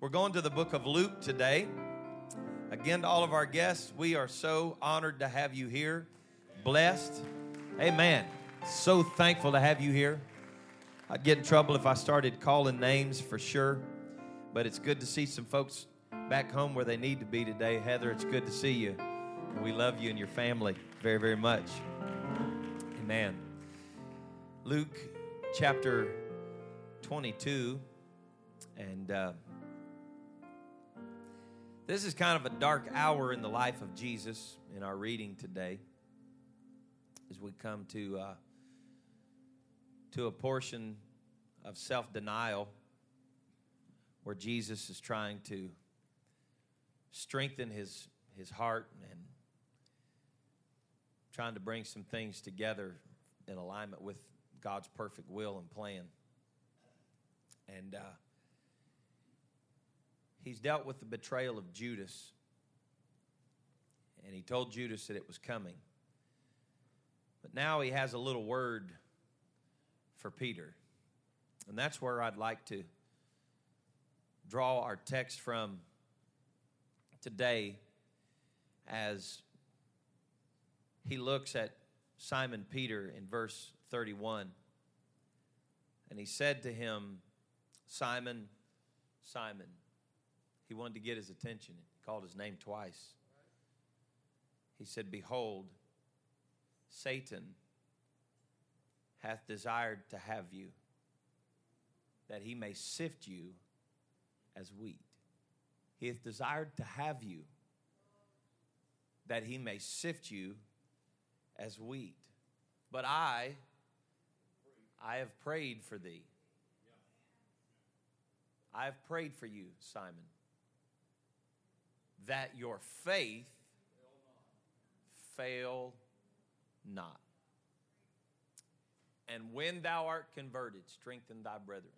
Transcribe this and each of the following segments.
We're going to the book of Luke today. Again, to all of our guests, we are so honored to have you here. Blessed. Amen. So thankful to have you here. I'd get in trouble if I started calling names for sure, but it's good to see some folks back home where they need to be today. Heather, it's good to see you. We love you and your family very, very much. Amen. Luke chapter 22, and uh, this is kind of a dark hour in the life of Jesus in our reading today as we come to, uh, to a portion of self denial where Jesus is trying to strengthen his, his heart and trying to bring some things together in alignment with God's perfect will and plan. And uh, he's dealt with the betrayal of Judas. And he told Judas that it was coming. But now he has a little word for Peter. And that's where I'd like to draw our text from today as he looks at Simon Peter in verse 31. And he said to him, Simon, Simon. He wanted to get his attention. He called his name twice. He said, Behold, Satan hath desired to have you, that he may sift you as wheat. He hath desired to have you, that he may sift you as wheat. But I, I have prayed for thee. I have prayed for you, Simon, that your faith fail not. And when thou art converted, strengthen thy brethren.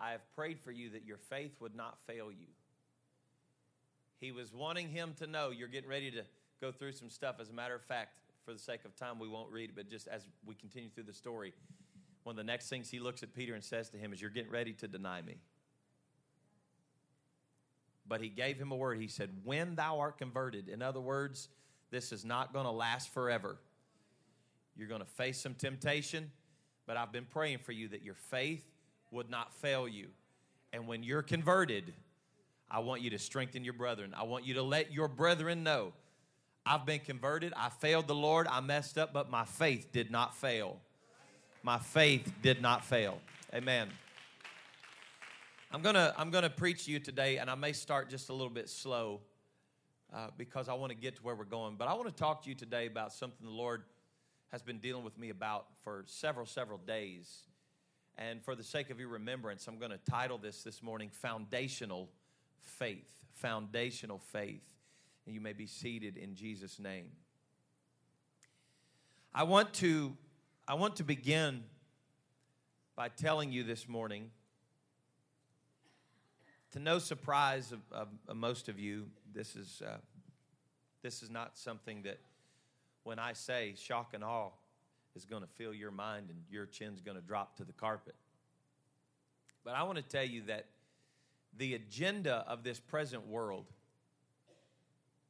I have prayed for you that your faith would not fail you. He was wanting him to know you're getting ready to go through some stuff. As a matter of fact, for the sake of time, we won't read it, but just as we continue through the story, one of the next things he looks at Peter and says to him is, You're getting ready to deny me. But he gave him a word. He said, When thou art converted, in other words, this is not going to last forever. You're going to face some temptation, but I've been praying for you that your faith would not fail you. And when you're converted, I want you to strengthen your brethren. I want you to let your brethren know I've been converted. I failed the Lord. I messed up, but my faith did not fail. My faith did not fail. Amen. I'm gonna I'm gonna preach you today, and I may start just a little bit slow uh, because I want to get to where we're going. But I want to talk to you today about something the Lord has been dealing with me about for several several days. And for the sake of your remembrance, I'm going to title this this morning "Foundational Faith." Foundational faith and you may be seated in Jesus' name. I want to, I want to begin by telling you this morning, to no surprise of, of, of most of you, this is, uh, this is not something that when I say shock and awe is going to fill your mind and your chin's going to drop to the carpet. But I want to tell you that the agenda of this present world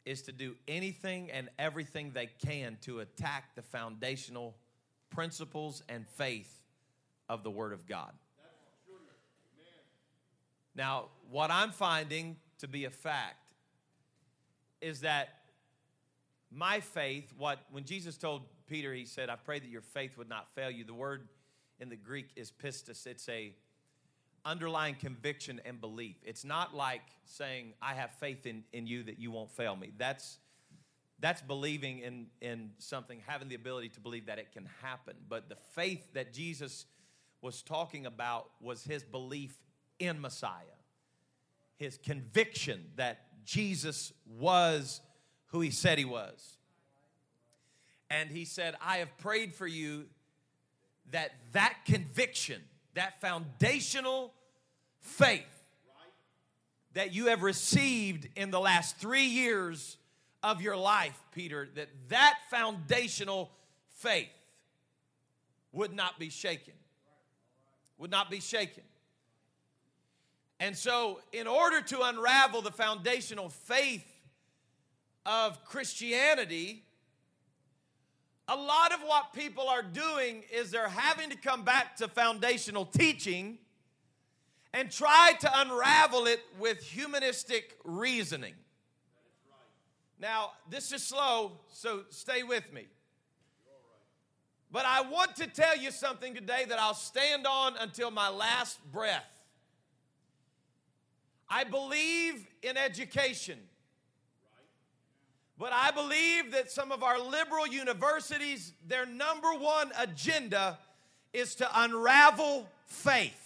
is to do anything and everything they can to attack the foundational principles and faith of the Word of God. Now, what I'm finding to be a fact is that my faith, what when Jesus told Peter, he said, I pray that your faith would not fail you. The word in the Greek is pistis. It's a underlying conviction and belief. It's not like saying, I have faith in, in you that you won't fail me. That's, that's believing in, in something, having the ability to believe that it can happen. But the faith that Jesus was talking about was his belief in Messiah, his conviction that Jesus was who he said he was. And he said, I have prayed for you that that conviction that foundational faith that you have received in the last three years of your life, Peter, that that foundational faith would not be shaken. Would not be shaken. And so, in order to unravel the foundational faith of Christianity, a lot of what people are doing is they're having to come back to foundational teaching and try to unravel it with humanistic reasoning. Now, this is slow, so stay with me. But I want to tell you something today that I'll stand on until my last breath. I believe in education. But I believe that some of our liberal universities, their number one agenda is to unravel faith.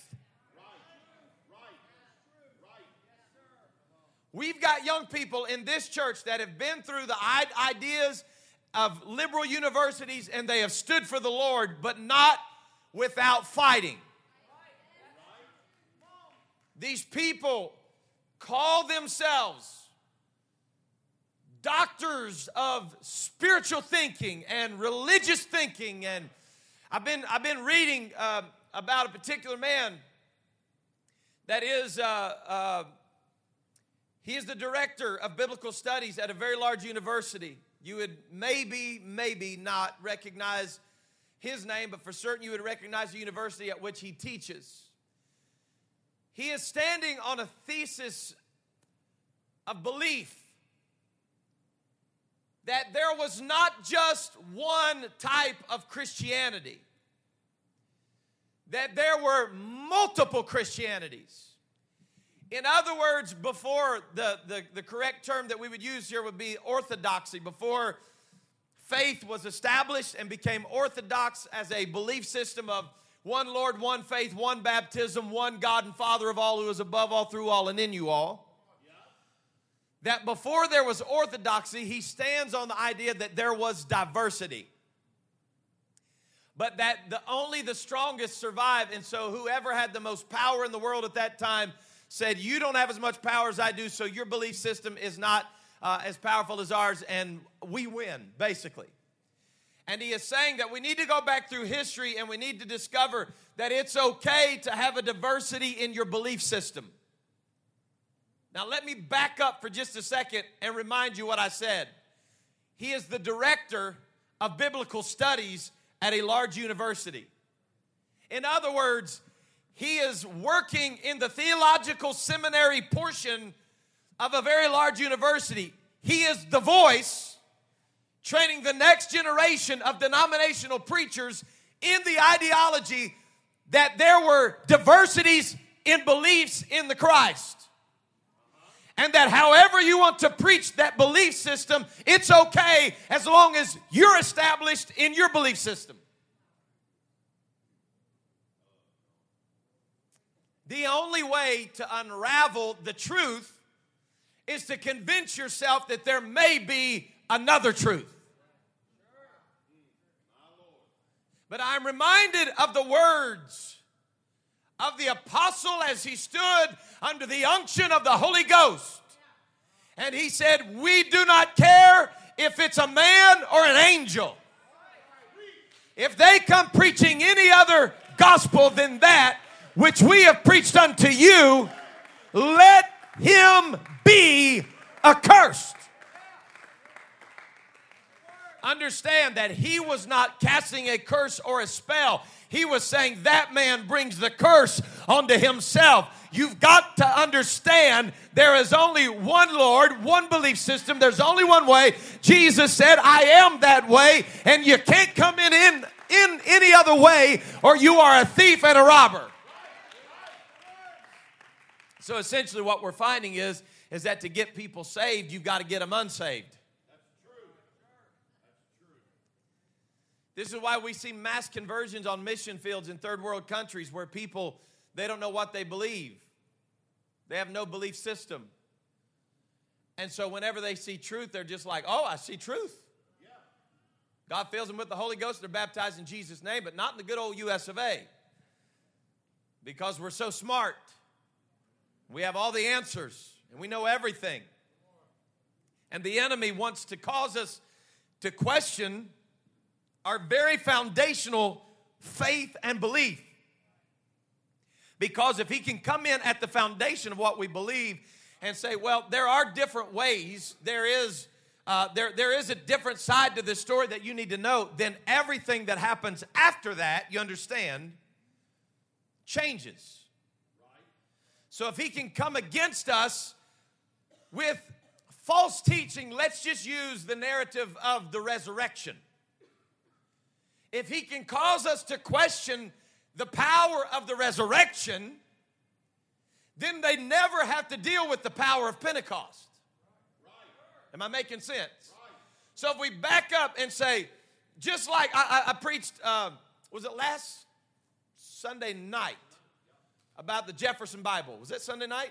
We've got young people in this church that have been through the ideas of liberal universities and they have stood for the Lord, but not without fighting. These people call themselves doctors of spiritual thinking and religious thinking. And I've been, I've been reading uh, about a particular man that is, uh, uh, he is the director of biblical studies at a very large university. You would maybe, maybe not recognize his name, but for certain you would recognize the university at which he teaches. He is standing on a thesis of belief that there was not just one type of Christianity, that there were multiple Christianities. In other words, before the, the, the correct term that we would use here would be orthodoxy, before faith was established and became orthodox as a belief system of one Lord, one faith, one baptism, one God and Father of all who is above all, through all, and in you all that before there was orthodoxy, he stands on the idea that there was diversity. But that the only the strongest survive, and so whoever had the most power in the world at that time said, You don't have as much power as I do, so your belief system is not uh, as powerful as ours, and we win, basically. And he is saying that we need to go back through history and we need to discover that it's okay to have a diversity in your belief system. Now, let me back up for just a second and remind you what I said. He is the director of biblical studies at a large university. In other words, he is working in the theological seminary portion of a very large university. He is the voice training the next generation of denominational preachers in the ideology that there were diversities in beliefs in the Christ and that however you want to preach that belief system, it's okay as long as you're established in your belief system. The only way to unravel the truth is to convince yourself that there may be another truth. But I'm reminded of the words of the apostle as he stood under the unction of the Holy Ghost. And he said, We do not care if it's a man or an angel. If they come preaching any other gospel than that which we have preached unto you, let him be accursed. Understand that he was not casting a curse or a spell. He was saying that man brings the curse onto himself. You've got to understand there is only one Lord, one belief system. There's only one way. Jesus said, I am that way, and you can't come in, in, in any other way, or you are a thief and a robber. So essentially, what we're finding is, is that to get people saved, you've got to get them unsaved. This is why we see mass conversions on mission fields in third world countries where people they don't know what they believe. They have no belief system. And so whenever they see truth, they're just like, "Oh, I see truth." God fills them with the Holy Ghost. They're baptized in Jesus' name, but not in the good old US of A. Because we're so smart. We have all the answers and we know everything. And the enemy wants to cause us to question our very foundational faith and belief. Because if he can come in at the foundation of what we believe and say, well, there are different ways, there is. Uh, there, there is a different side to this story that you need to know, then everything that happens after that, you understand, changes. So if he can come against us with false teaching, let's just use the narrative of the resurrection. If he can cause us to question the power of the resurrection, then they never have to deal with the power of Pentecost. Am I making sense? So if we back up and say, just like I, I, I preached, uh, was it last Sunday night about the Jefferson Bible? Was that Sunday night?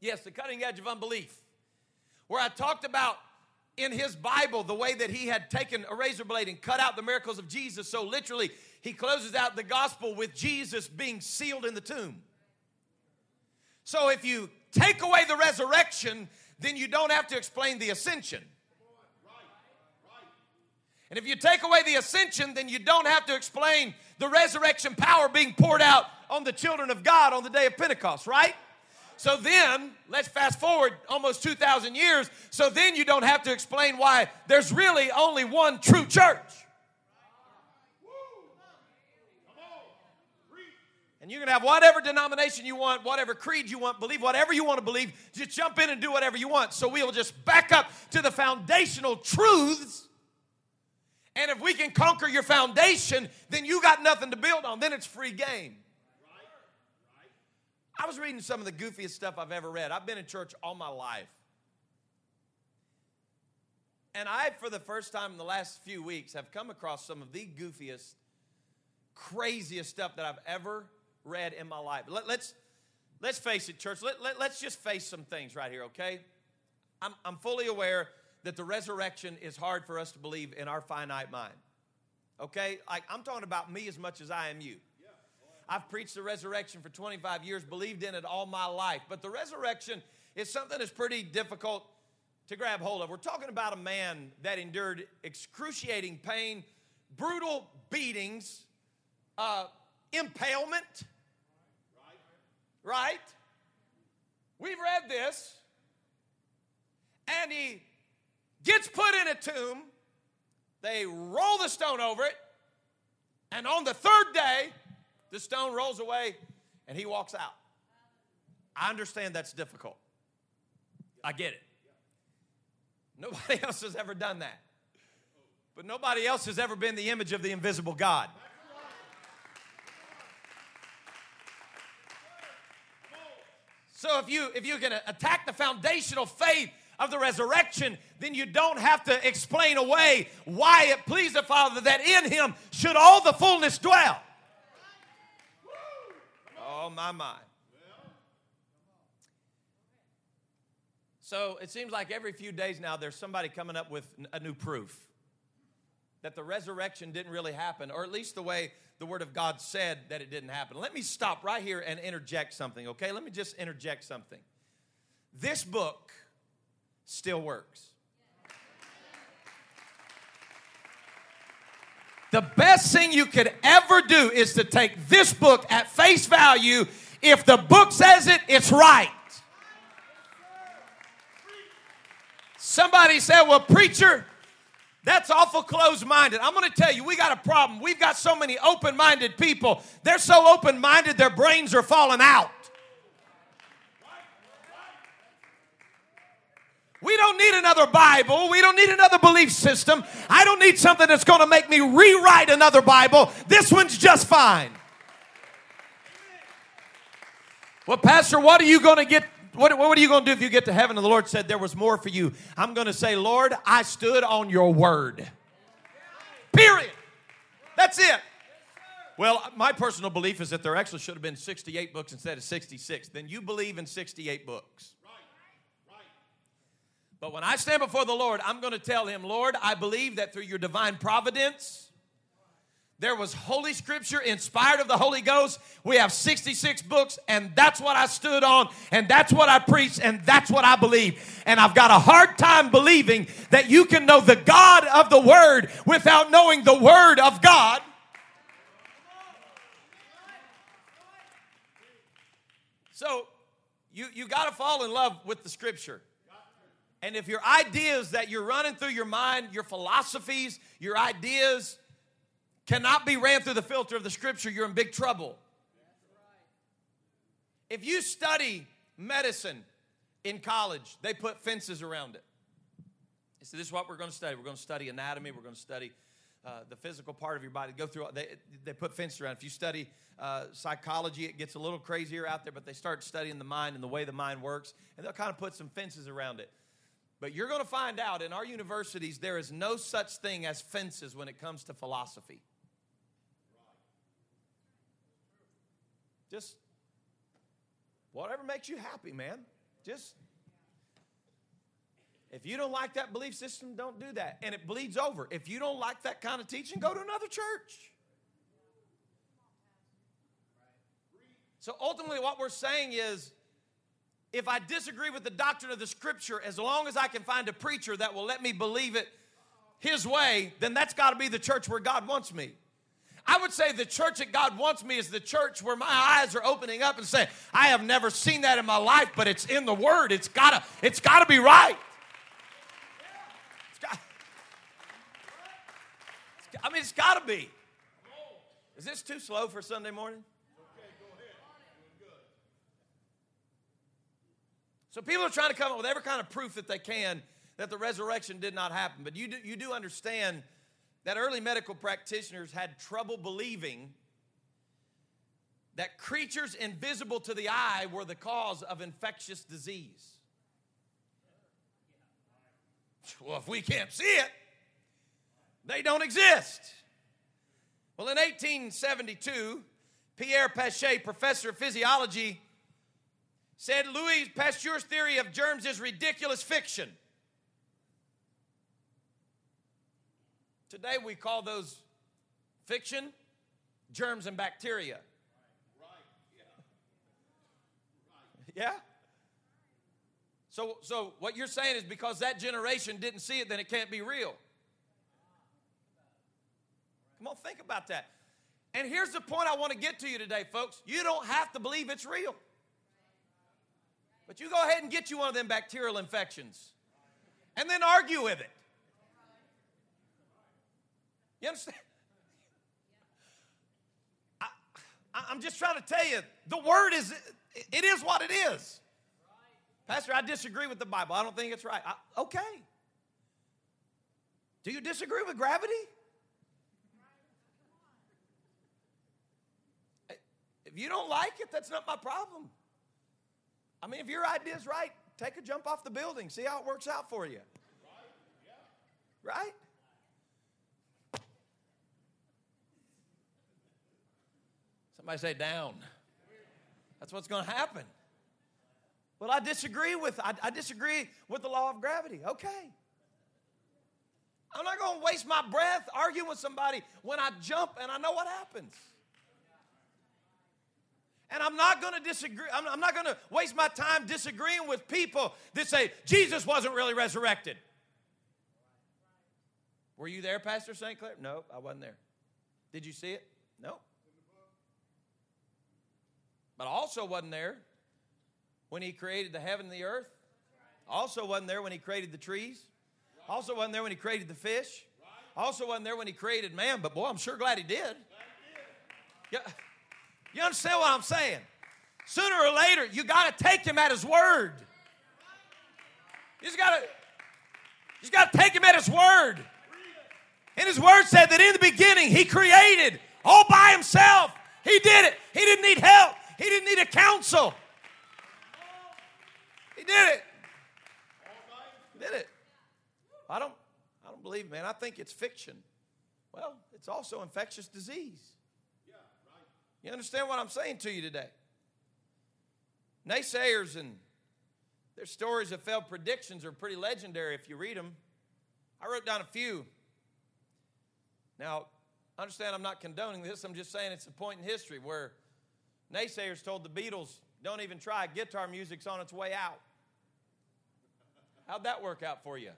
Yes, the cutting edge of unbelief, where I talked about in his Bible the way that he had taken a razor blade and cut out the miracles of Jesus. So literally, he closes out the gospel with Jesus being sealed in the tomb. So if you take away the resurrection, then you don't have to explain the ascension. And if you take away the ascension, then you don't have to explain the resurrection power being poured out on the children of God on the day of Pentecost, right? So then, let's fast forward almost 2,000 years. So then you don't have to explain why there's really only one true church. And you can have whatever denomination you want, whatever creed you want, believe whatever you want to believe. Just jump in and do whatever you want. So we'll just back up to the foundational truths. And if we can conquer your foundation, then you got nothing to build on. Then it's free game. I was reading some of the goofiest stuff I've ever read. I've been in church all my life. And I, for the first time in the last few weeks, have come across some of the goofiest, craziest stuff that I've ever read in my life. Let, us let's, let's face it, church. Let, let, let's just face some things right here, okay? I'm, I'm fully aware that the resurrection is hard for us to believe in our finite mind. Okay? Like, I'm talking about me as much as I am you. I've preached the resurrection for 25 years, believed in it all my life. But the resurrection is something that's pretty difficult to grab hold of. We're talking about a man that endured excruciating pain, brutal beatings, uh, impalement. Right? We've read this. And he gets put in a tomb. They roll the stone over it. And on the third day, the stone rolls away and he walks out. I understand that's difficult. I get it. Nobody else has ever done that. But nobody else has ever been the image of the invisible God. So if you if you can attack the foundational faith of the resurrection, then you don't have to explain away why it pleased the Father that in him should all the fullness dwell. Oh, my, mind. So it seems like every few days now there's somebody coming up with a new proof that the resurrection didn't really happen, or at least the way the Word of God said that it didn't happen. Let me stop right here and interject something, okay? Let me just interject something. This book still works. The best thing you could ever do is to take this book at face value. If the book says it, it's right. Somebody said, Well, preacher, that's awful closed minded. I'm going to tell you, we got a problem. We've got so many open minded people. They're so open minded, their brains are falling out. We don't need another Bible. We don't need another belief system. I don't need something that's going to make me rewrite another Bible. This one's just fine. Well, Pastor, what are you going to get? What, what are you going to do if you get to heaven and the Lord said there was more for you? I'm going to say, Lord, I stood on your word. Period. That's it. Well, my personal belief is that there actually should have been 68 books instead of 66. Then you believe in 68 books. But when I stand before the Lord, I'm going to tell him, Lord, I believe that through your divine providence, there was Holy Scripture inspired of the Holy Ghost. We have 66 books, and that's what I stood on, and that's what I preached, and that's what I believe. And I've got a hard time believing that you can know the God of the Word without knowing the Word of God. So you, you got to fall in love with the scripture. And if your ideas that you're running through your mind, your philosophies, your ideas cannot be ran through the filter of the scripture, you're in big trouble. If you study medicine in college, they put fences around it. Said, This is what we're going to study. We're going to study anatomy, we're going to study uh, the physical part of your body. Go through, they, they put fences around. If you study uh, psychology, it gets a little crazier out there, but they start studying the mind and the way the mind works, and they'll kind of put some fences around it. But you're going to find out in our universities, there is no such thing as fences when it comes to philosophy. Just whatever makes you happy, man. Just if you don't like that belief system, don't do that. And it bleeds over. If you don't like that kind of teaching, go to another church. So ultimately, what we're saying is if I disagree with the doctrine of the scripture, as long as I can find a preacher that will let me believe it his way, then that's got to be the church where God wants me. I would say the church that God wants me is the church where my eyes are opening up and saying, I have never seen that in my life, but it's in the Word. It's gotta, it's gotta be right. It's got, it's, I mean, it's gotta be. Is this too slow for Sunday morning? So people are trying to come up with every kind of proof that they can that the resurrection did not happen. But you do, you do understand that early medical practitioners had trouble believing that creatures invisible to the eye were the cause of infectious disease. Well, if we can't see it, they don't exist. Well, in 1872, Pierre Pachet, professor of physiology, said Louis Pasteur's theory of germs is ridiculous fiction. Today we call those fiction germs and bacteria. Yeah? So, so what you're saying is because that generation didn't see it, then it can't be real. Come on, think about that. And here's the point I want to get to you today, folks. You don't have to believe it's real. But you go ahead and get you one of them bacterial infections and then argue with it. You understand? I, I'm just trying to tell you, the word is, it is what it is. Pastor, I disagree with the Bible. I don't think it's right. I, okay. Do you disagree with gravity? If you don't like it, that's not my problem. I mean, if your idea is right, take a jump off the building, see how it works out for you. Right? Somebody say down. That's what's going to happen. Well, I disagree with I, I disagree with the law of gravity. Okay. I'm not going to waste my breath arguing with somebody when I jump and I know what happens. And I'm not going to disagree. I'm, I'm not going to waste my time disagreeing with people that say Jesus wasn't really resurrected. Were you there, Pastor St. Clair? No, I wasn't there. Did you see it? No. But I also wasn't there when he created the heaven and the earth. Also wasn't there when he created the trees. Also wasn't there when he created the fish. Also wasn't there when he created man, but boy, I'm sure glad he did. Yeah. You understand what I'm saying? Sooner or later, you got to take him at his word. You just got to, got to take him at his word. And his word said that in the beginning, he created all by himself. He did it. He didn't need help. He didn't need a council. He did it. He did it. I don't, I don't believe, man. I think it's fiction. Well, it's also infectious disease. You understand what I'm saying to you today? Naysayers and their stories of failed predictions are pretty legendary if you read them. I wrote down a few. Now, understand I'm not condoning this, I'm just saying it's a point in history where Naysayers told the Beatles, don't even try, guitar music's on its way out. How'd that work out for you?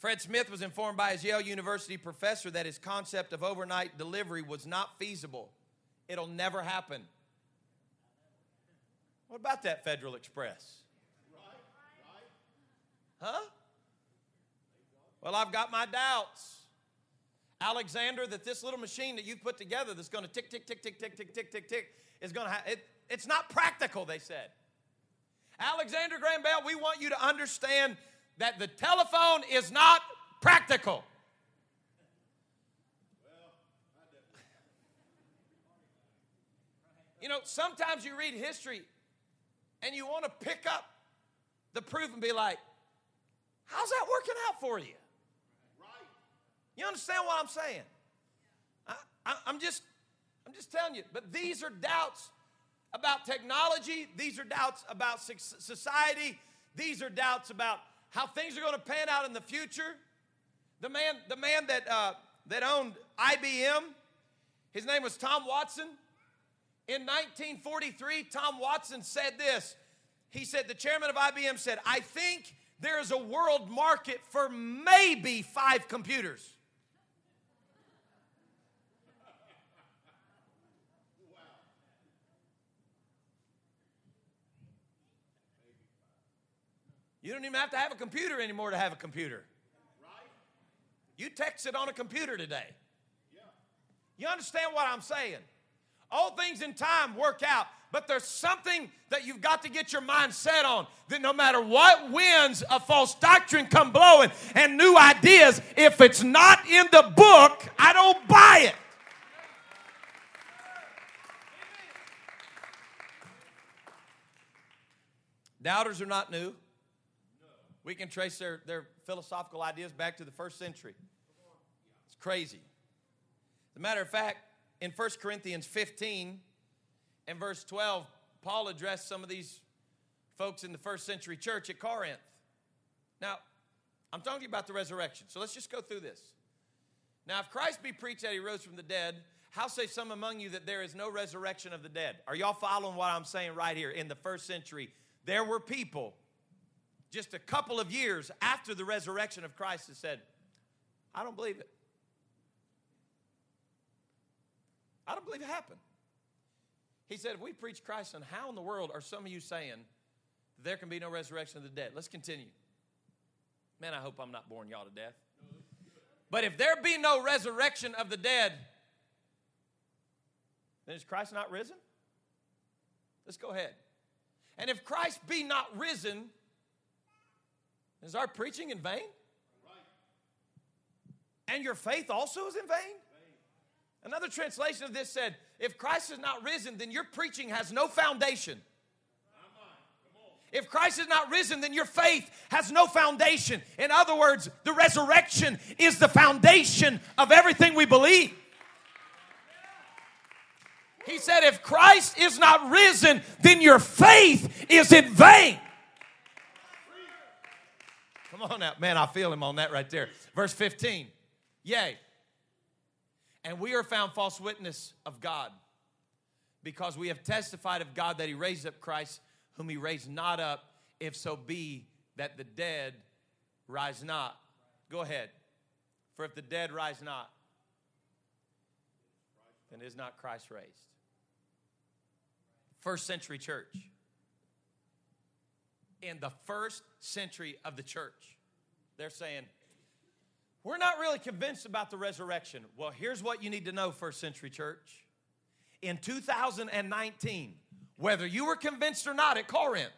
Fred Smith was informed by his Yale University professor that his concept of overnight delivery was not feasible it'll never happen. What about that Federal Express? Huh? Well, I've got my doubts. Alexander, that this little machine that you've put together that's going to tick, tick, tick, tick, tick, tick, tick, tick, tick, is going to have, it, it's not practical, they said. Alexander Graham Bell, we want you to understand that the telephone is not practical. You know, sometimes you read history and you want to pick up the proof and be like, how's that working out for you? You understand what I'm saying? I, am just, I'm just telling you. But these are doubts about technology. These are doubts about society. These are doubts about how things are going to pan out in the future. The man, the man that uh, that owned IBM, his name was Tom Watson. In 1943, Tom Watson said this. He said, the chairman of IBM said, I think there is a world market for maybe five computers. You don't even have to have a computer anymore to have a computer. Right? You text it on a computer today. You understand what I'm saying? All things in time work out, but there's something that you've got to get your mind set on that no matter what winds of false doctrine come blowing and new ideas, if it's not in the book, I don't buy it. Doubters are not new. We can trace their, their philosophical ideas back to the first century. It's crazy. As a matter of fact, in 1 Corinthians 15 and verse 12, Paul addressed some of these folks in the first century church at Corinth. Now, I'm talking about the resurrection, so let's just go through this. Now, if Christ be preached that he rose from the dead, how say some among you that there is no resurrection of the dead? Are y'all following what I'm saying right here? In the first century, there were people just a couple of years after the resurrection of Christ that said, I don't believe it. I don't believe it happened. He said, if we preach Christ, then how in the world are some of you saying there can be no resurrection of the dead? Let's continue. Man, I hope I'm not boring y'all to death. But if there be no resurrection of the dead, then is Christ not risen? Let's go ahead. And if Christ be not risen, is our preaching in vain? And your faith also is in vain? Another translation of this said, if Christ is not risen, then your preaching has no foundation. If Christ is not risen, then your faith has no foundation. In other words, the resurrection is the foundation of everything we believe. He said, if Christ is not risen, then your faith is in vain. Come on out. Man, I feel him on that right there. Verse 15. Yea. And we are found false witness of God because we have testified of God that he raised up Christ, whom he raised not up, if so be that the dead rise not. Go ahead. For if the dead rise not, then is not Christ raised. First century church in the first century of the church. They're saying, We're not really convinced about the resurrection. Well, here's what you need to know, first century church. In 2019, whether you were convinced or not at Corinth,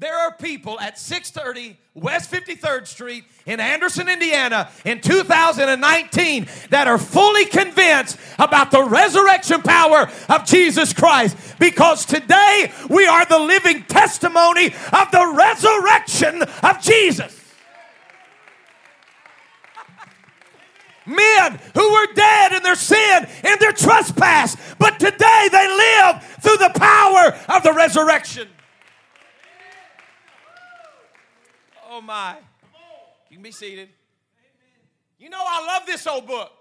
there are people at 630 West 53rd Street in Anderson, Indiana in 2019 that are fully convinced about the resurrection power of Jesus Christ because today we are the living testimony of the resurrection of Jesus. Men who were dead in their sin and their trespass, but today they live through the power of the resurrection. Oh my. You can be seated. You know, I love this old book.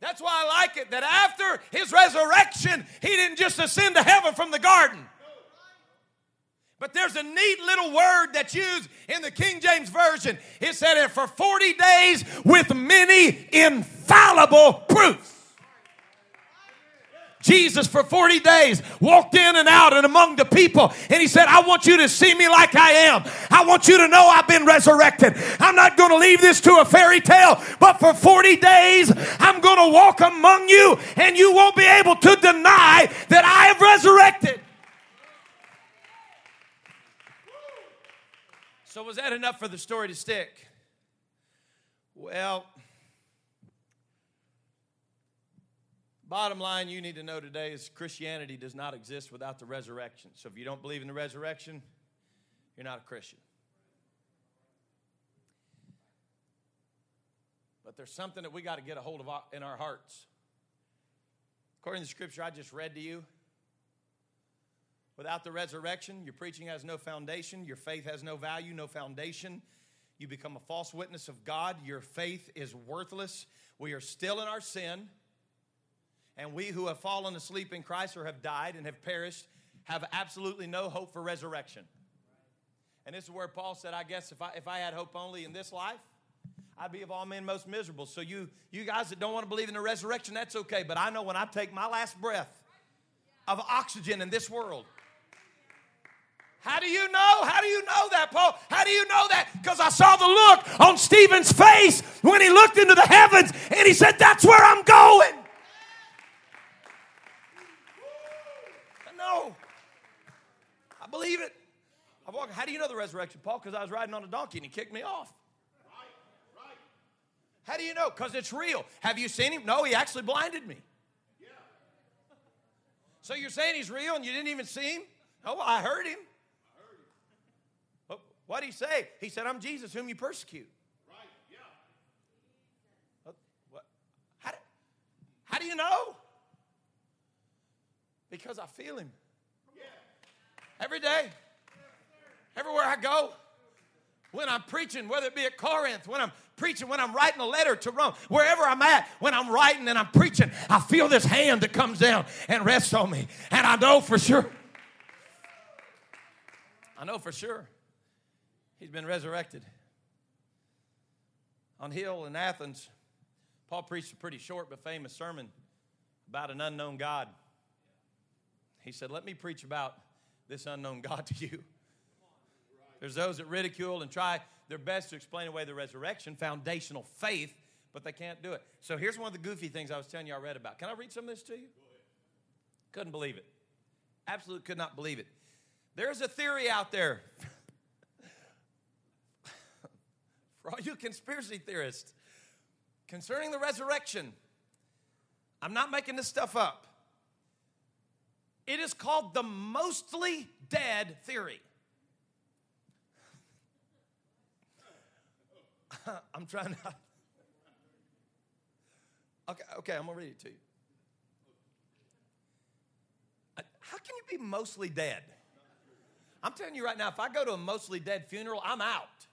That's why I like it that after his resurrection, he didn't just ascend to heaven from the garden. But there's a neat little word that's used in the King James Version. It said it for 40 days with many infallible proofs. Jesus for 40 days walked in and out and among the people. And he said, I want you to see me like I am. I want you to know I've been resurrected. I'm not going to leave this to a fairy tale, but for 40 days, I'm going to walk among you and you won't be able to deny that I have resurrected. So, was that enough for the story to stick? Well, Bottom line you need to know today is Christianity does not exist without the resurrection. So if you don't believe in the resurrection, you're not a Christian. But there's something that we got to get a hold of in our hearts. According to the scripture I just read to you, without the resurrection, your preaching has no foundation, your faith has no value, no foundation. You become a false witness of God, your faith is worthless. We are still in our sin. And we who have fallen asleep in Christ or have died and have perished have absolutely no hope for resurrection. And this is where Paul said, I guess if I, if I had hope only in this life, I'd be of all men most miserable. So you, you guys that don't want to believe in the resurrection, that's okay. But I know when I take my last breath of oxygen in this world, how do you know? How do you know that, Paul? How do you know that? Because I saw the look on Stephen's face when he looked into the heavens and he said, That's where I'm going. Believe it. I walk, how do you know the resurrection, Paul? Because I was riding on a donkey and he kicked me off. Right, right. How do you know? Because it's real. Have you seen him? No, he actually blinded me. Yeah. So you're saying he's real and you didn't even see him? Oh, I heard him. I heard him. What did he say? He said, I'm Jesus whom you persecute. Right, yeah. What? How, do, how do you know? Because I feel him. Every day. Everywhere I go. When I'm preaching, whether it be at Corinth, when I'm preaching, when I'm writing a letter to Rome, wherever I'm at, when I'm writing and I'm preaching, I feel this hand that comes down and rests on me. And I know for sure. I know for sure he's been resurrected. On Hill in Athens, Paul preached a pretty short but famous sermon about an unknown God. He said, Let me preach about this unknown God to you. There's those that ridicule and try their best to explain away the resurrection, foundational faith, but they can't do it. So here's one of the goofy things I was telling you I read about. Can I read some of this to you? Couldn't believe it. Absolutely could not believe it. There's a theory out there for all you conspiracy theorists concerning the resurrection. I'm not making this stuff up. It is called the mostly dead theory. I'm trying to. Okay, okay, I'm gonna read it to you. Uh, how can you be mostly dead? I'm telling you right now, if I go to a mostly dead funeral, I'm out.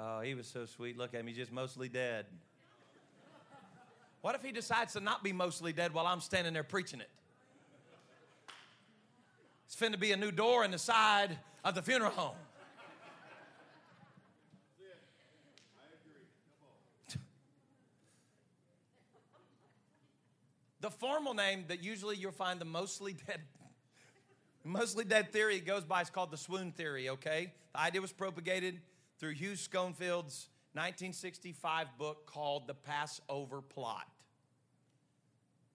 Oh, he was so sweet. Look at him, he's just mostly dead. What if he decides to not be mostly dead while I'm standing there preaching it? It's finna be a new door in the side of the funeral home. The formal name that usually you'll find the mostly dead, mostly dead theory it goes by is called the swoon theory, okay? The idea was propagated through Hugh Schonfield's 1965 book called The Passover Plot.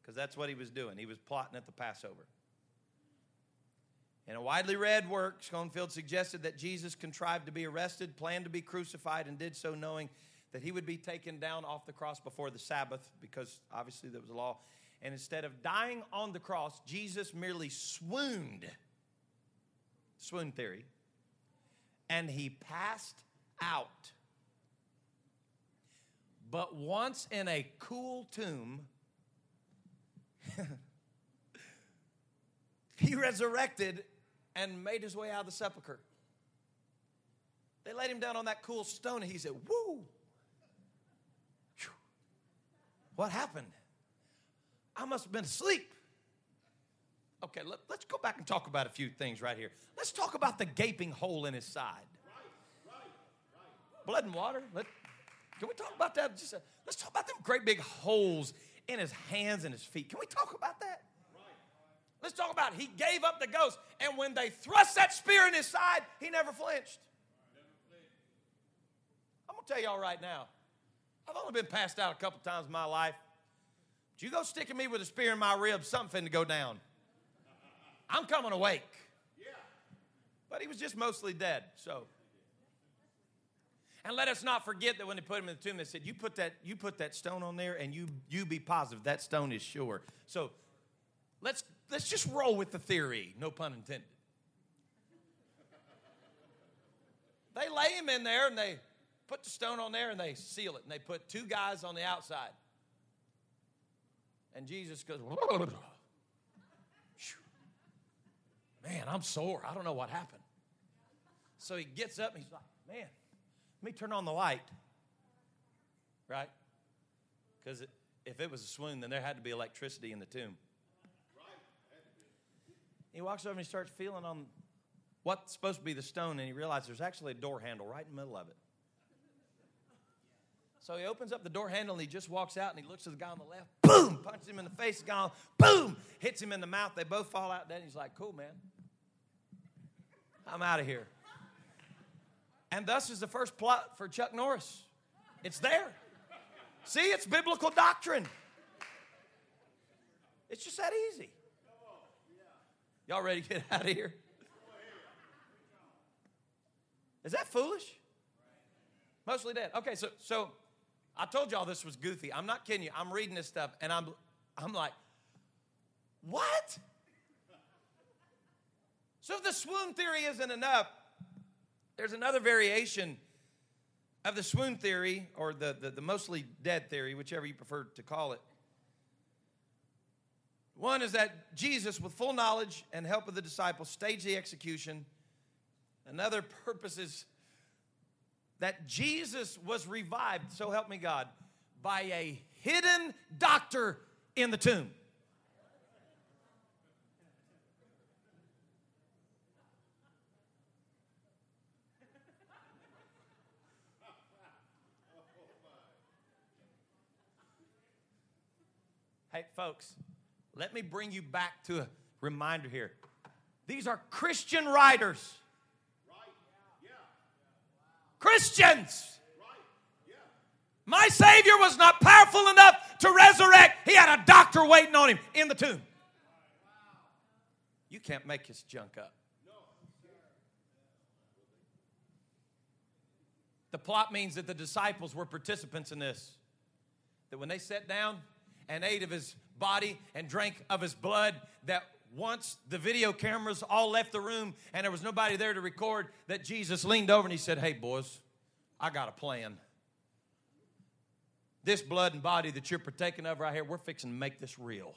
Because that's what he was doing. He was plotting at the Passover. In a widely read work, Schonfield suggested that Jesus contrived to be arrested, planned to be crucified, and did so knowing that he would be taken down off the cross before the Sabbath, because obviously there was a law. And instead of dying on the cross, Jesus merely swooned. Swoon theory. And he passed out. But once in a cool tomb, he resurrected and made his way out of the sepulchre. They laid him down on that cool stone and he said, Woo! What happened? I must have been asleep. Okay, let, us go back and talk about a few things right here. Let's talk about the gaping hole in his side. Blood and water. Let, Can we talk about that? Just a, let's talk about them great big holes in his hands and his feet. Can we talk about that? Let's talk about he gave up the ghost, and when they thrust that spear in his side, he never flinched. I'm gonna tell y'all right now. I've only been passed out a couple times in my life. But you go sticking me with a spear in my ribs, something to go down. I'm coming awake. Yeah. But he was just mostly dead, so. And let us not forget that when they put him in the tomb, they said, "You put that, you put that stone on there, and you you be positive that stone is sure." So, let's let's just roll with the theory. No pun intended. They lay him in there, and they put the stone on there, and they seal it, and they put two guys on the outside. And Jesus goes, Man, I'm sore. I don't know what happened. So he gets up and he's like, Man, let me turn on the light. Right? Because if it was a swoon, then there had to be electricity in the tomb. He walks over and he starts feeling on what's supposed to be the stone, and he realizes there's actually a door handle right in the middle of it. So he opens up the door handle and he just walks out and he looks at the guy on the left, boom, punches him in the face, the guy on, boom, hits him in the mouth. They both fall out dead. And he's like, cool, man. I'm out of here. And thus is the first plot for Chuck Norris. It's there. See, it's biblical doctrine. It's just that easy. Y'all ready to get out of here? Is that foolish? Mostly dead. Okay, so so I told y'all this was goofy. I'm not kidding you. I'm reading this stuff and I'm I'm like, what? So if the swoon theory isn't enough, there's another variation of the swoon theory or the, the, the mostly dead theory, whichever you prefer to call it. One is that Jesus, with full knowledge and help of the disciples, staged the execution. Another purpose is that Jesus was revived, so help me God, by a hidden doctor in the tomb. Hey, folks, let me bring you back to a reminder here. These are Christian writers. Christians. My Savior was not powerful enough to resurrect. He had a doctor waiting on him in the tomb. You can't make his junk up. The plot means that the disciples were participants in this. That when they sat down, and ate of his body and drank of his blood that once the video cameras all left the room and there was nobody there to record that jesus leaned over and he said hey boys i got a plan this blood and body that you're partaking of right here we're fixing to make this real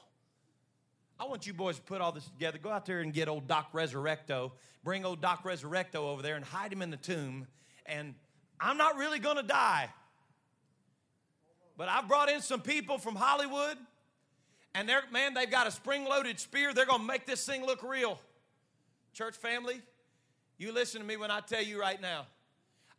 I want you boys to put all this together. Go out there and get old Doc Resurrecto. Bring old Doc Resurrecto over there and hide him in the tomb. And I'm not really going to die. But I've brought in some people from Hollywood, and they're, man, they've got a spring loaded spear. They're going to make this thing look real. Church family, you listen to me when I tell you right now.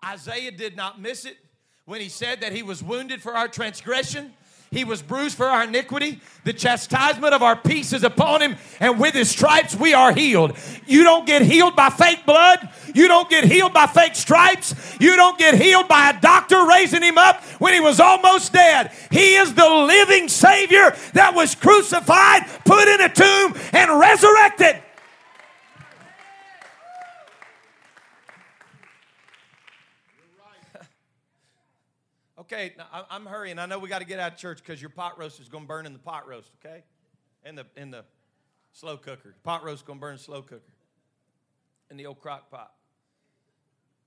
Isaiah did not miss it when he said that he was wounded for our transgression he was bruised for our iniquity. The chastisement of our peace is upon him, and with his stripes we are healed. You don't get healed by fake blood. You don't get healed by fake stripes. You don't get healed by a doctor raising him up when he was almost dead. He is the living Savior that was crucified, put in a tomb, and resurrected. Okay, now I'm hurrying. I know we got to get out of church because your pot roast is going to burn in the pot roast. Okay, in the in the slow cooker. Pot roast is going to burn slow cooker in the old crock pot.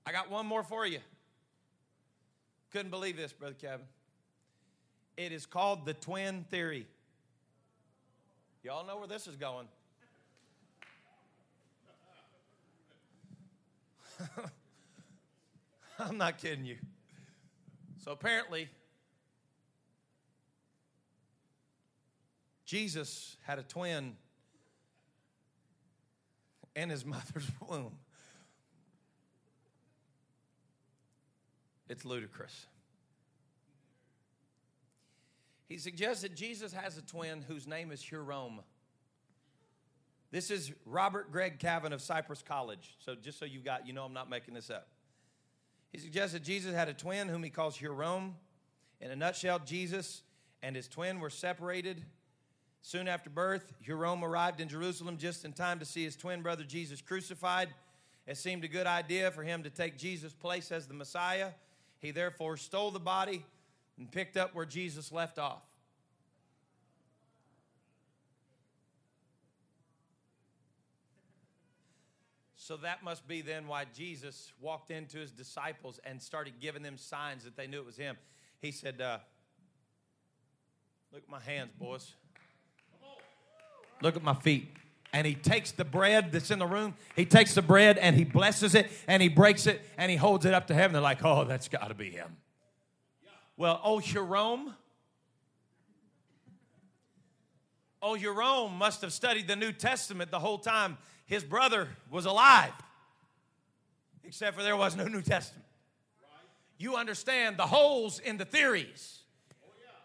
I got one more for you. Couldn't believe this, brother Kevin. It is called the twin theory. Y'all know where this is going. I'm not kidding you. So apparently, Jesus had a twin in his mother's womb. It's ludicrous. He suggests that Jesus has a twin whose name is Hurom. This is Robert Greg Cavin of Cypress College. So just so you got, you know, I'm not making this up. He suggests that Jesus had a twin whom he calls Hurom. In a nutshell, Jesus and his twin were separated soon after birth. Hurom arrived in Jerusalem just in time to see his twin brother Jesus crucified. It seemed a good idea for him to take Jesus' place as the Messiah. He therefore stole the body and picked up where Jesus left off. So that must be then why Jesus walked into his disciples and started giving them signs that they knew it was him. He said, uh, Look at my hands, boys. Look at my feet. And he takes the bread that's in the room, he takes the bread and he blesses it and he breaks it and he holds it up to heaven. They're like, Oh, that's got to be him. Well, oh, Jerome. Oh, Jerome must have studied the New Testament the whole time his brother was alive, except for there was no New Testament. You understand the holes in the theories.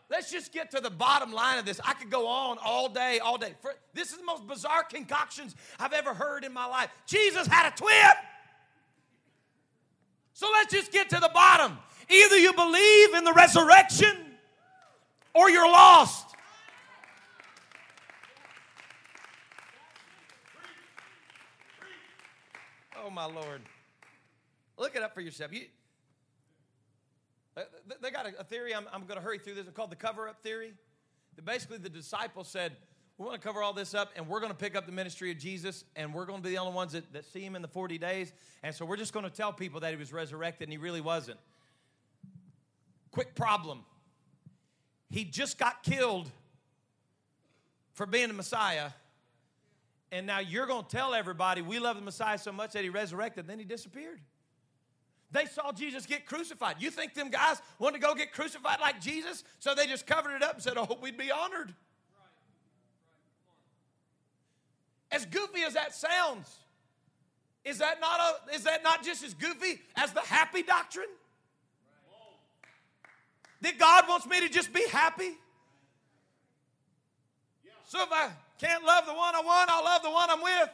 Let's just get to the bottom line of this. I could go on all day, all day. For, this is the most bizarre concoctions I've ever heard in my life. Jesus had a twin. So let's just get to the bottom. Either you believe in the resurrection or you're lost. Oh, my Lord. Look it up for yourself. You, they got a theory, I'm, I'm going to hurry through this, it's called the cover up theory. Basically the disciples said, we want to cover all this up and we're going to pick up the ministry of Jesus and we're going to be the only ones that, that see him in the 40 days. And so we're just going to tell people that he was resurrected and he really wasn't. Quick problem. He just got killed for being the Messiah and now you're going to tell everybody we love the Messiah so much that he resurrected, then he disappeared. They saw Jesus get crucified. You think them guys wanted to go get crucified like Jesus? So they just covered it up and said, Oh, we'd be honored. As goofy as that sounds, is that not a, is that not just as goofy as the happy doctrine? That God wants me to just be happy? So if I can't love the one I want, I'll love the one I'm with.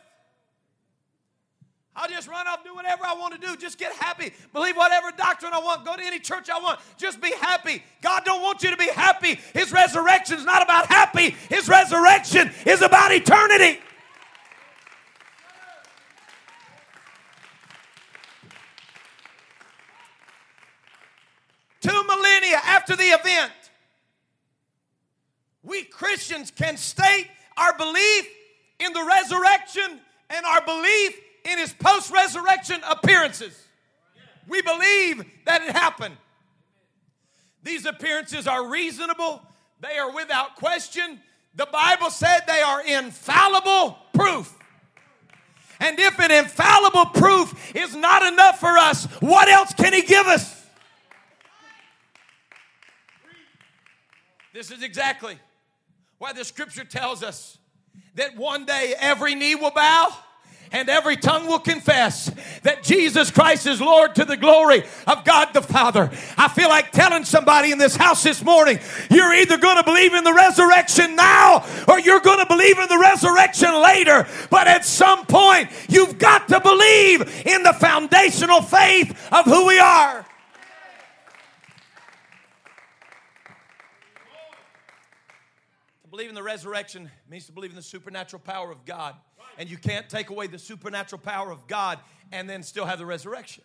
I'll just run off, do whatever I want to do. Just get happy. Believe whatever doctrine I want. Go to any church I want. Just be happy. God don't want you to be happy. His resurrection is not about happy. His resurrection is about eternity. Two millennia after the event, we Christians can state our belief in the resurrection and our belief in his post resurrection appearances. We believe that it happened. These appearances are reasonable, they are without question. The Bible said they are infallible proof. And if an infallible proof is not enough for us, what else can he give us? This is exactly why the scripture tells us that one day every knee will bow and every tongue will confess that Jesus Christ is Lord to the glory of God the Father. I feel like telling somebody in this house this morning, you're either going to believe in the resurrection now or you're going to believe in the resurrection later. But at some point, you've got to believe in the foundational faith of who we are. Believe in the resurrection means to believe in the supernatural power of God. And you can't take away the supernatural power of God and then still have the resurrection.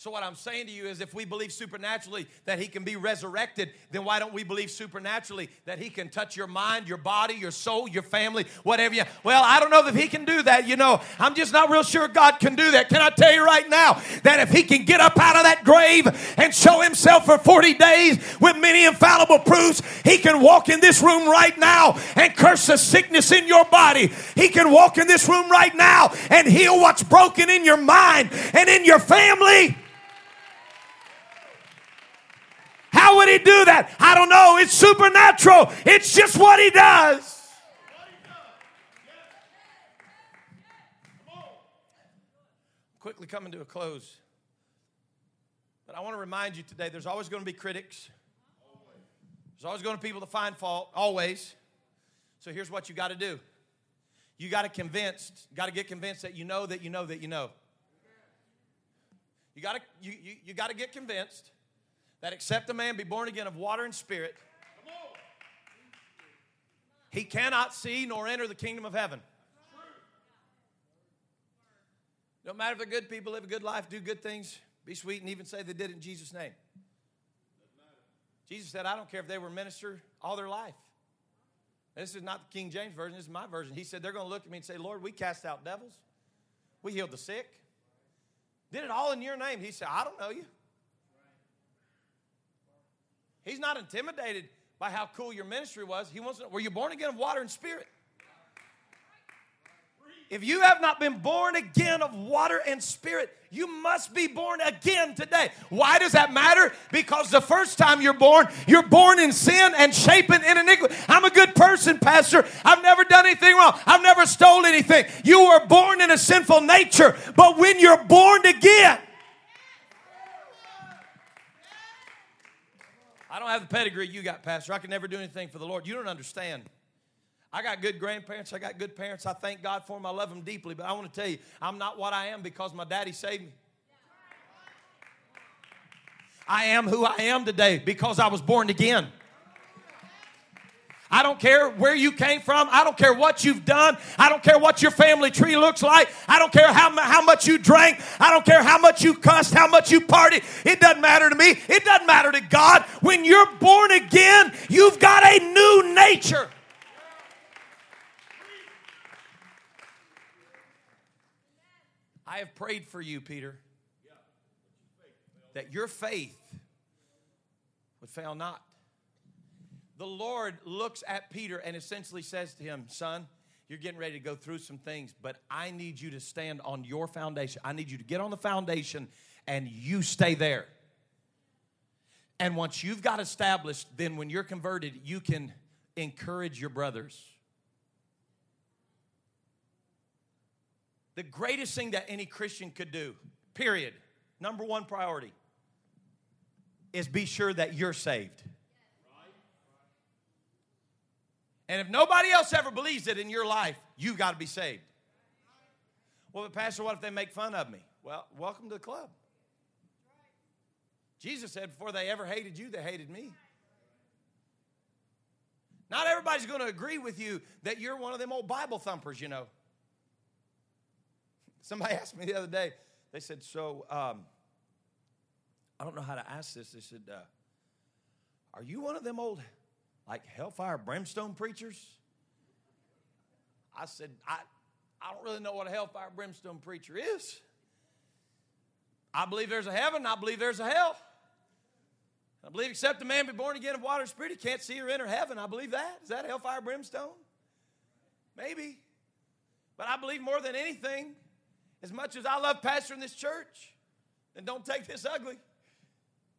So, what I'm saying to you is if we believe supernaturally that He can be resurrected, then why don't we believe supernaturally that He can touch your mind, your body, your soul, your family, whatever you. Well, I don't know if He can do that. You know, I'm just not real sure God can do that. Can I tell you right now that if He can get up out of that grave and show Himself for 40 days with many infallible proofs, He can walk in this room right now and curse the sickness in your body. He can walk in this room right now and heal what's broken in your mind and in your family. How would he do that? I don't know. It's supernatural. It's just what he does. Quickly coming to a close. But I want to remind you today there's always going to be critics. There's always going to be people to find fault, always. So here's what you got to do. You got to convince, got to get convinced that you know that you know that you know. You got to you, you, you got to get convinced that except a man be born again of water and spirit, he cannot see nor enter the kingdom of heaven. Don't matter if they're good people, live a good life, do good things, be sweet, and even say they did in Jesus' name. Jesus said, I don't care if they were minister all their life. This is not the King James Version, this is my version. He said, They're going to look at me and say, Lord, we cast out devils, we healed the sick, did it all in your name. He said, I don't know you. He's not intimidated by how cool your ministry was. He wants to know, were you born again of water and spirit? If you have not been born again of water and spirit, you must be born again today. Why does that matter? Because the first time you're born, you're born in sin and shapen in iniquity. I'm a good person, Pastor. I've never done anything wrong. I've never stole anything. You were born in a sinful nature, but when you're born again, I don't have the pedigree you got, Pastor. I can never do anything for the Lord. You don't understand. I got good grandparents. I got good parents. I thank God for them. I love them deeply. But I want to tell you, I'm not what I am because my daddy saved me. I am who I am today because I was born again. I don't care where you came from. I don't care what you've done. I don't care what your family tree looks like. I don't care how, how much you drank. I don't care how much you cussed, how much you partied. It doesn't matter to me. It doesn't matter to God. When you're born again, you've got a new nature. I have prayed for you, Peter, that your faith would fail not. The Lord looks at Peter and essentially says to him, Son, you're getting ready to go through some things, but I need you to stand on your foundation. I need you to get on the foundation and you stay there. And once you've got established, then when you're converted, you can encourage your brothers. The greatest thing that any Christian could do, period, number one priority, is be sure that you're saved. And if nobody else ever believes it in your life, you've got to be saved. Well, but Pastor, what if they make fun of me? Well, welcome to the club. Jesus said, before they ever hated you, they hated me. Not everybody's going to agree with you that you're one of them old Bible thumpers, you know. Somebody asked me the other day, they said, So, um, I don't know how to ask this. They said, uh, Are you one of them old, like, hellfire brimstone preachers? I said, I, I don't really know what a hellfire brimstone preacher is. I believe there's a heaven, I believe there's a hell. I believe except a man be born again of water and spirit, he can't see or enter heaven. I believe that. Is that hellfire brimstone? Maybe. But I believe more than anything, as much as I love pastoring this church, then don't take this ugly.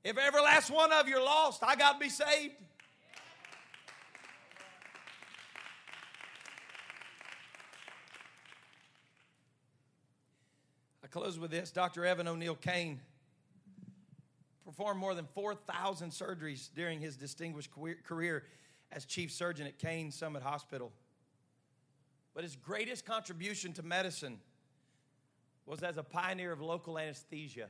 If every last one of you are lost, I got to be saved. Close with this. Dr. Evan O'Neill Kane performed more than 4,000 surgeries during his distinguished career as chief surgeon at Kane Summit Hospital. But his greatest contribution to medicine was as a pioneer of local anesthesia.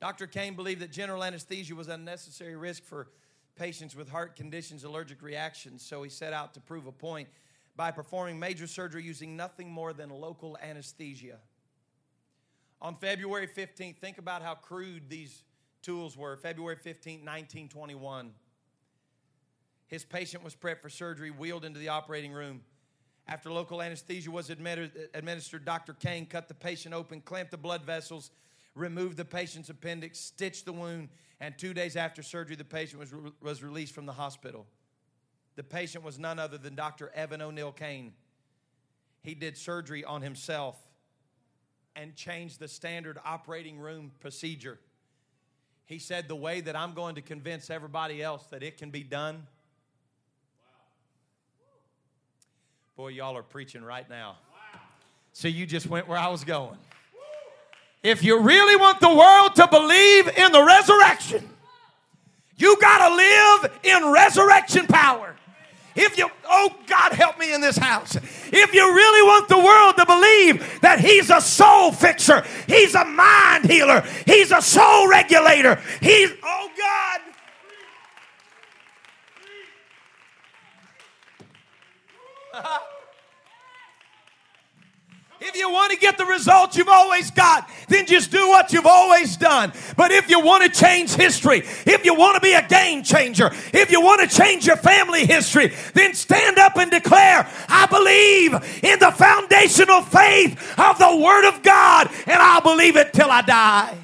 Dr. Kane believed that general anesthesia was unnecessary risk for patients with heart conditions, allergic reactions, so he set out to prove a point by performing major surgery using nothing more than local anesthesia. On February 15th, think about how crude these tools were. February 15th, 1921. His patient was prepped for surgery, wheeled into the operating room. After local anesthesia was administered, Dr. Kane cut the patient open, clamped the blood vessels, removed the patient's appendix, stitched the wound, and two days after surgery, the patient was, re- was released from the hospital. The patient was none other than Dr. Evan O'Neill Kane. He did surgery on himself and changed the standard operating room procedure. He said, The way that I'm going to convince everybody else that it can be done Boy, y'all are preaching right now. So you just went where I was going. If you really want the world to believe in the resurrection, You got to live in resurrection power. If you, oh God, help me in this house. If you really want the world to believe that He's a soul fixer, He's a mind healer, He's a soul regulator, He's, oh God. If you want to get the results you've always got, then just do what you've always done. But if you want to change history, if you want to be a game changer, if you want to change your family history, then stand up and declare, I believe in the foundational faith of the Word of God, and I'll believe it till I die.